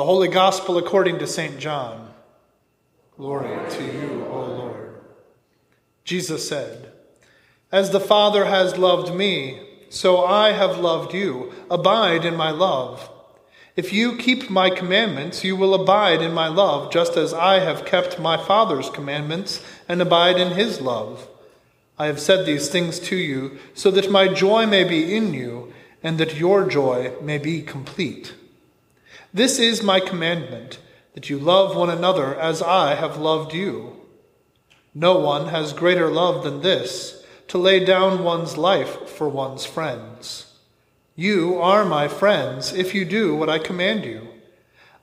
The Holy Gospel according to St. John. Glory to you, O Lord. Jesus said, As the Father has loved me, so I have loved you. Abide in my love. If you keep my commandments, you will abide in my love, just as I have kept my Father's commandments and abide in his love. I have said these things to you, so that my joy may be in you, and that your joy may be complete. This is my commandment, that you love one another as I have loved you. No one has greater love than this, to lay down one's life for one's friends. You are my friends if you do what I command you.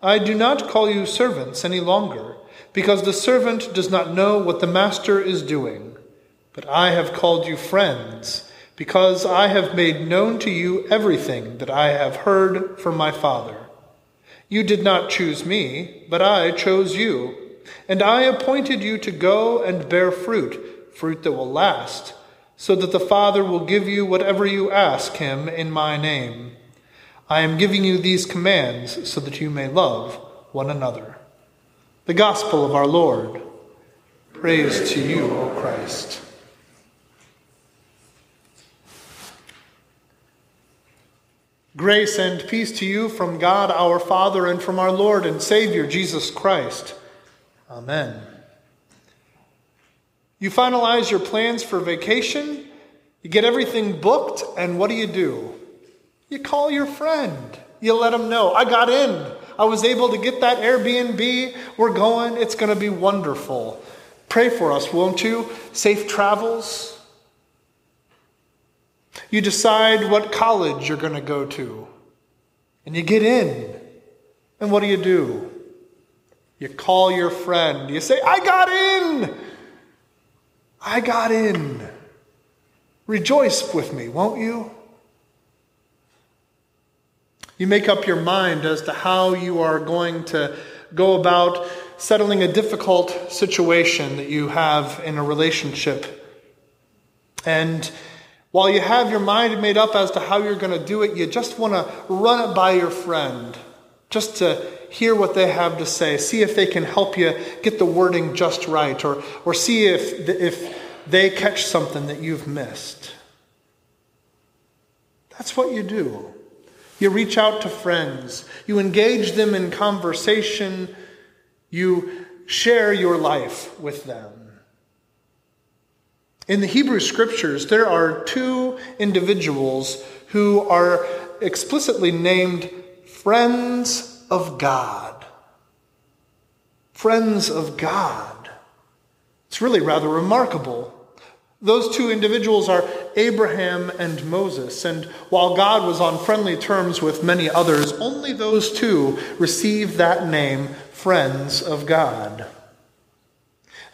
I do not call you servants any longer, because the servant does not know what the master is doing. But I have called you friends, because I have made known to you everything that I have heard from my Father. You did not choose me, but I chose you. And I appointed you to go and bear fruit, fruit that will last, so that the Father will give you whatever you ask him in my name. I am giving you these commands so that you may love one another. The Gospel of our Lord. Praise to you, O Christ. Grace and peace to you from God our Father and from our Lord and Savior Jesus Christ. Amen. You finalize your plans for vacation, you get everything booked, and what do you do? You call your friend. You let them know, I got in. I was able to get that Airbnb. We're going. It's going to be wonderful. Pray for us, won't you? Safe travels. You decide what college you're going to go to, and you get in. And what do you do? You call your friend. You say, I got in! I got in. Rejoice with me, won't you? You make up your mind as to how you are going to go about settling a difficult situation that you have in a relationship. And while you have your mind made up as to how you're going to do it, you just want to run it by your friend just to hear what they have to say, see if they can help you get the wording just right, or, or see if, if they catch something that you've missed. That's what you do. You reach out to friends, you engage them in conversation, you share your life with them. In the Hebrew scriptures, there are two individuals who are explicitly named friends of God. Friends of God. It's really rather remarkable. Those two individuals are Abraham and Moses, and while God was on friendly terms with many others, only those two received that name, friends of God.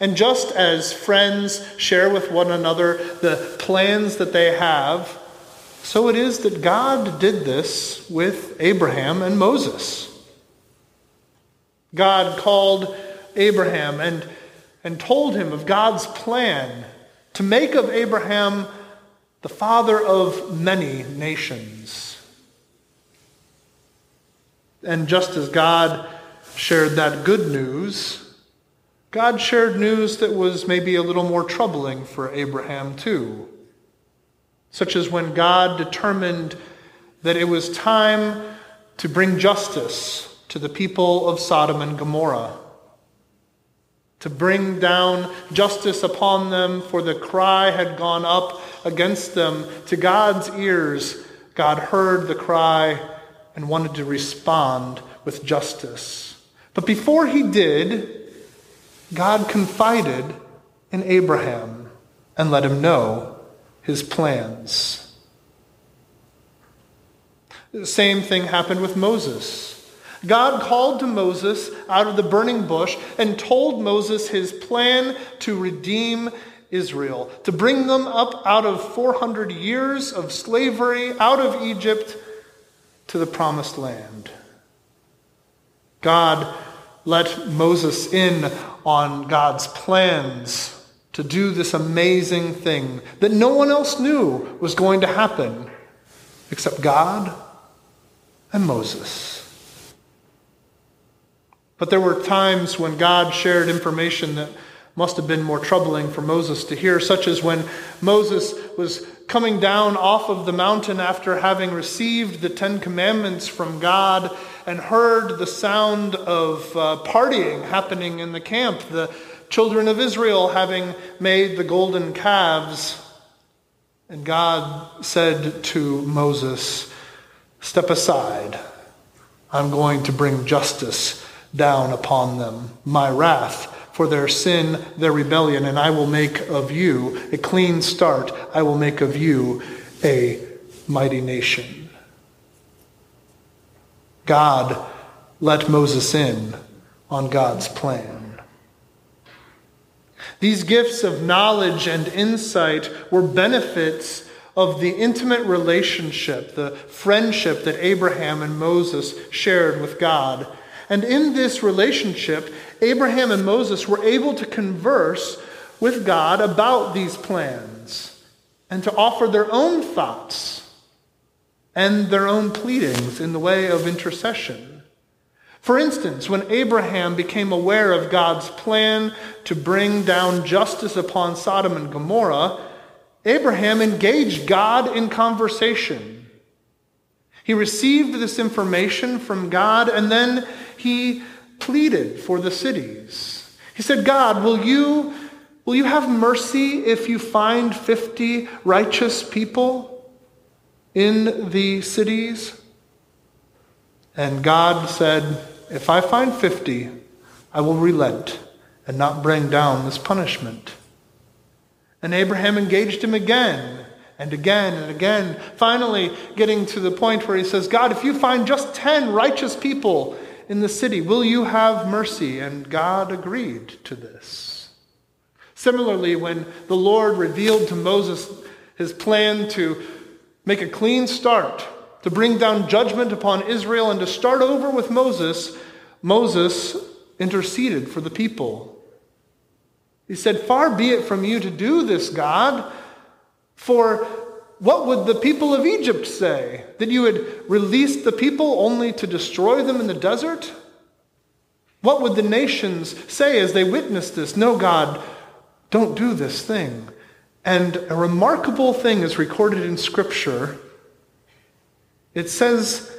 And just as friends share with one another the plans that they have, so it is that God did this with Abraham and Moses. God called Abraham and, and told him of God's plan to make of Abraham the father of many nations. And just as God shared that good news, God shared news that was maybe a little more troubling for Abraham, too, such as when God determined that it was time to bring justice to the people of Sodom and Gomorrah, to bring down justice upon them, for the cry had gone up against them to God's ears. God heard the cry and wanted to respond with justice. But before he did, God confided in Abraham and let him know his plans. The same thing happened with Moses. God called to Moses out of the burning bush and told Moses his plan to redeem Israel, to bring them up out of 400 years of slavery out of Egypt to the promised land. God let Moses in on God's plans to do this amazing thing that no one else knew was going to happen except God and Moses. But there were times when God shared information that must have been more troubling for Moses to hear, such as when Moses was coming down off of the mountain after having received the Ten Commandments from God and heard the sound of uh, partying happening in the camp, the children of Israel having made the golden calves. And God said to Moses, Step aside. I'm going to bring justice down upon them, my wrath for their sin, their rebellion, and I will make of you a clean start. I will make of you a mighty nation. God let Moses in on God's plan. These gifts of knowledge and insight were benefits of the intimate relationship, the friendship that Abraham and Moses shared with God. And in this relationship, Abraham and Moses were able to converse with God about these plans and to offer their own thoughts and their own pleadings in the way of intercession. For instance, when Abraham became aware of God's plan to bring down justice upon Sodom and Gomorrah, Abraham engaged God in conversation. He received this information from God and then he pleaded for the cities. He said, God, will you, will you have mercy if you find 50 righteous people in the cities? And God said, If I find 50, I will relent and not bring down this punishment. And Abraham engaged him again and again and again, finally getting to the point where he says, God, if you find just 10 righteous people in the city. Will you have mercy? And God agreed to this. Similarly, when the Lord revealed to Moses his plan to make a clean start, to bring down judgment upon Israel, and to start over with Moses, Moses interceded for the people. He said, Far be it from you to do this, God, for what would the people of Egypt say? That you had released the people only to destroy them in the desert? What would the nations say as they witnessed this? No, God, don't do this thing. And a remarkable thing is recorded in Scripture. It says,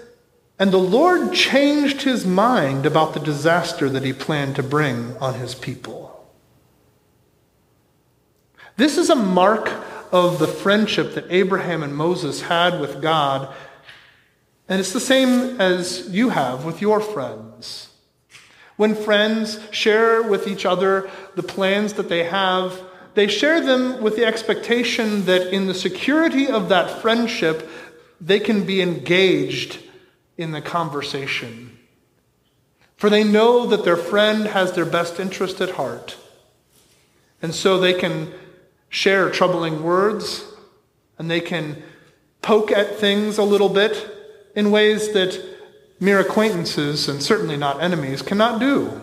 And the Lord changed his mind about the disaster that he planned to bring on his people. This is a mark of the friendship that Abraham and Moses had with God. And it's the same as you have with your friends. When friends share with each other the plans that they have, they share them with the expectation that in the security of that friendship, they can be engaged in the conversation. For they know that their friend has their best interest at heart. And so they can share troubling words, and they can poke at things a little bit in ways that mere acquaintances, and certainly not enemies, cannot do.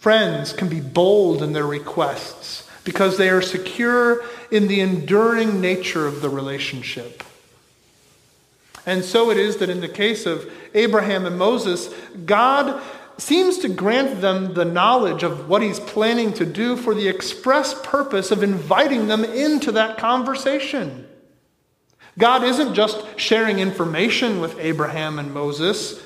Friends can be bold in their requests because they are secure in the enduring nature of the relationship. And so it is that in the case of Abraham and Moses, God seems to grant them the knowledge of what he's planning to do for the express purpose of inviting them into that conversation. God isn't just sharing information with Abraham and Moses.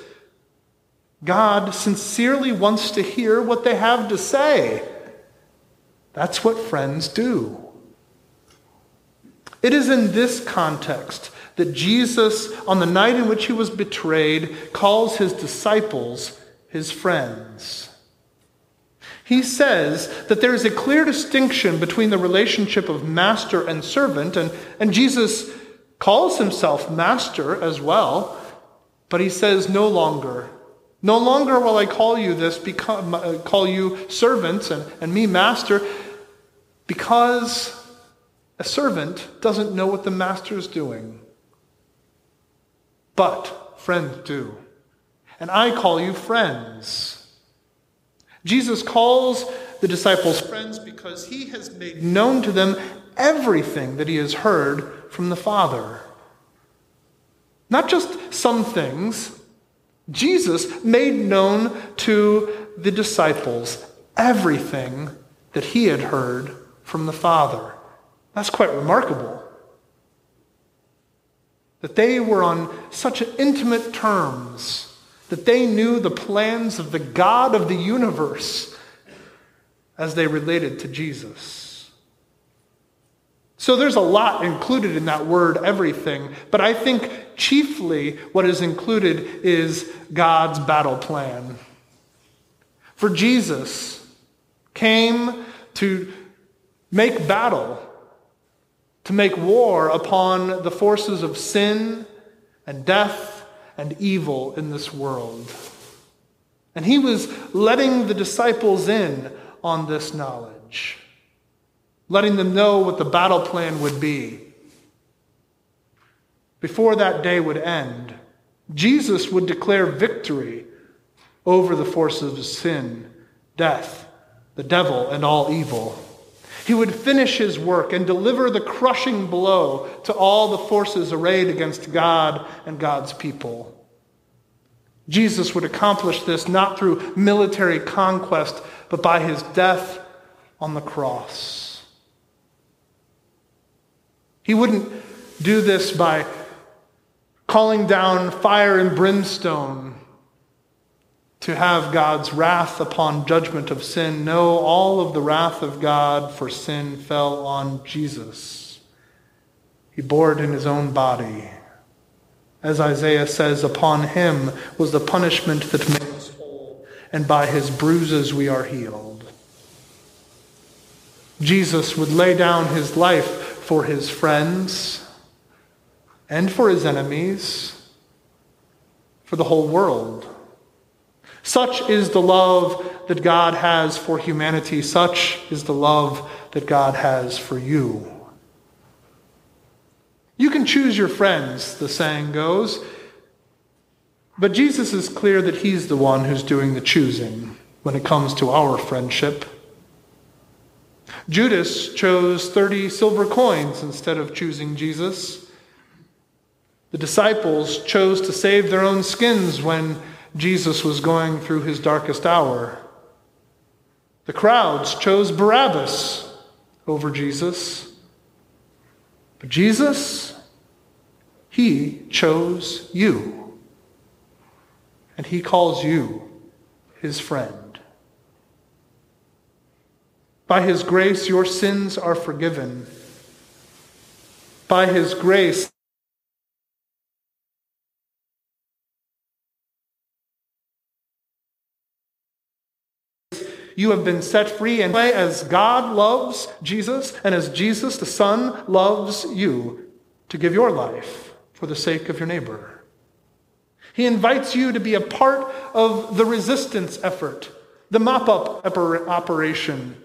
God sincerely wants to hear what they have to say. That's what friends do. It is in this context that Jesus, on the night in which he was betrayed, calls his disciples his friends. He says that there is a clear distinction between the relationship of master and servant, and, and Jesus calls himself master as well, but he says, no longer. No longer will I call you this, become, uh, call you servants and, and me master, because a servant doesn't know what the master is doing. But friends do and I call you friends. Jesus calls the disciples friends because he has made known to them everything that he has heard from the Father. Not just some things, Jesus made known to the disciples everything that he had heard from the Father. That's quite remarkable. That they were on such intimate terms, that they knew the plans of the God of the universe as they related to Jesus. So there's a lot included in that word, everything, but I think chiefly what is included is God's battle plan. For Jesus came to make battle, to make war upon the forces of sin and death and evil in this world. And he was letting the disciples in on this knowledge, letting them know what the battle plan would be. Before that day would end, Jesus would declare victory over the forces of sin, death, the devil, and all evil. He would finish his work and deliver the crushing blow to all the forces arrayed against God and God's people. Jesus would accomplish this not through military conquest, but by his death on the cross. He wouldn't do this by calling down fire and brimstone to have God's wrath upon judgment of sin. No, all of the wrath of God for sin fell on Jesus. He bore it in his own body. As Isaiah says, upon him was the punishment that made us whole, and by his bruises we are healed. Jesus would lay down his life for his friends and for his enemies, for the whole world. Such is the love that God has for humanity. Such is the love that God has for you. You can choose your friends, the saying goes, but Jesus is clear that he's the one who's doing the choosing when it comes to our friendship. Judas chose 30 silver coins instead of choosing Jesus. The disciples chose to save their own skins when Jesus was going through his darkest hour. The crowds chose Barabbas over Jesus. But Jesus, he chose you. And he calls you his friend. By his grace, your sins are forgiven. By his grace, You have been set free, and as God loves Jesus, and as Jesus the Son loves you, to give your life for the sake of your neighbor. He invites you to be a part of the resistance effort, the mop up operation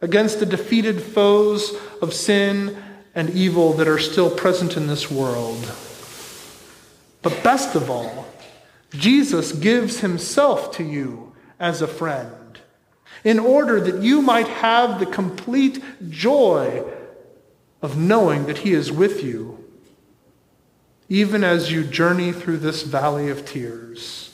against the defeated foes of sin and evil that are still present in this world. But best of all, Jesus gives himself to you as a friend in order that you might have the complete joy of knowing that He is with you, even as you journey through this valley of tears.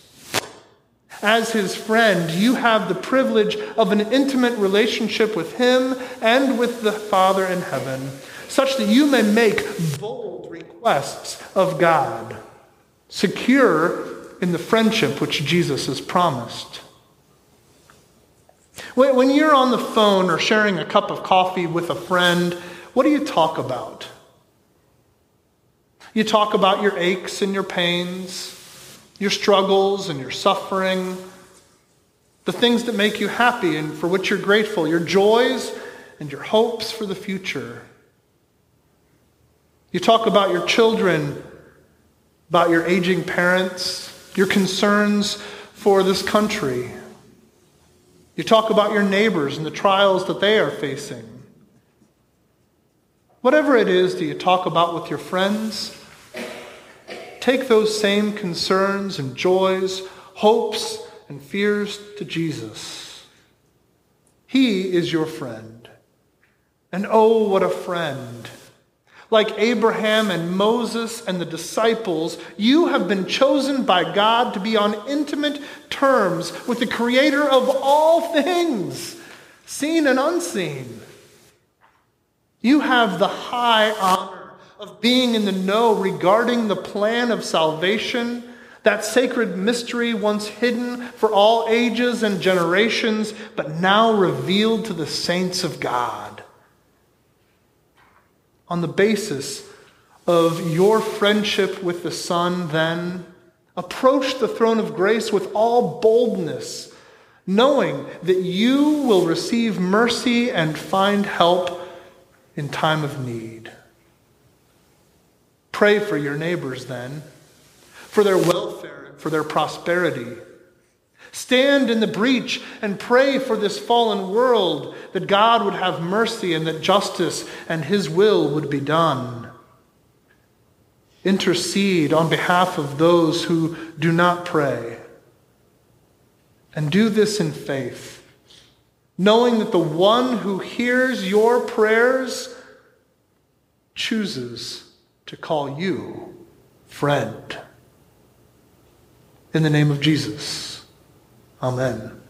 As His friend, you have the privilege of an intimate relationship with Him and with the Father in heaven, such that you may make bold requests of God, secure in the friendship which Jesus has promised. When you're on the phone or sharing a cup of coffee with a friend, what do you talk about? You talk about your aches and your pains, your struggles and your suffering, the things that make you happy and for which you're grateful, your joys and your hopes for the future. You talk about your children, about your aging parents, your concerns for this country, you talk about your neighbors and the trials that they are facing. Whatever it is that you talk about with your friends, take those same concerns and joys, hopes and fears to Jesus. He is your friend. And oh, what a friend! Like Abraham and Moses and the disciples, you have been chosen by God to be on intimate terms with the Creator of all things, seen and unseen. You have the high honor of being in the know regarding the plan of salvation, that sacred mystery once hidden for all ages and generations, but now revealed to the saints of God on the basis of your friendship with the Son, then approach the throne of grace with all boldness, knowing that you will receive mercy and find help in time of need. Pray for your neighbors, then, for their welfare and for their prosperity. Stand in the breach and pray for this fallen world that God would have mercy and that justice and his will would be done. Intercede on behalf of those who do not pray. And do this in faith, knowing that the one who hears your prayers chooses to call you friend. In the name of Jesus. Amen.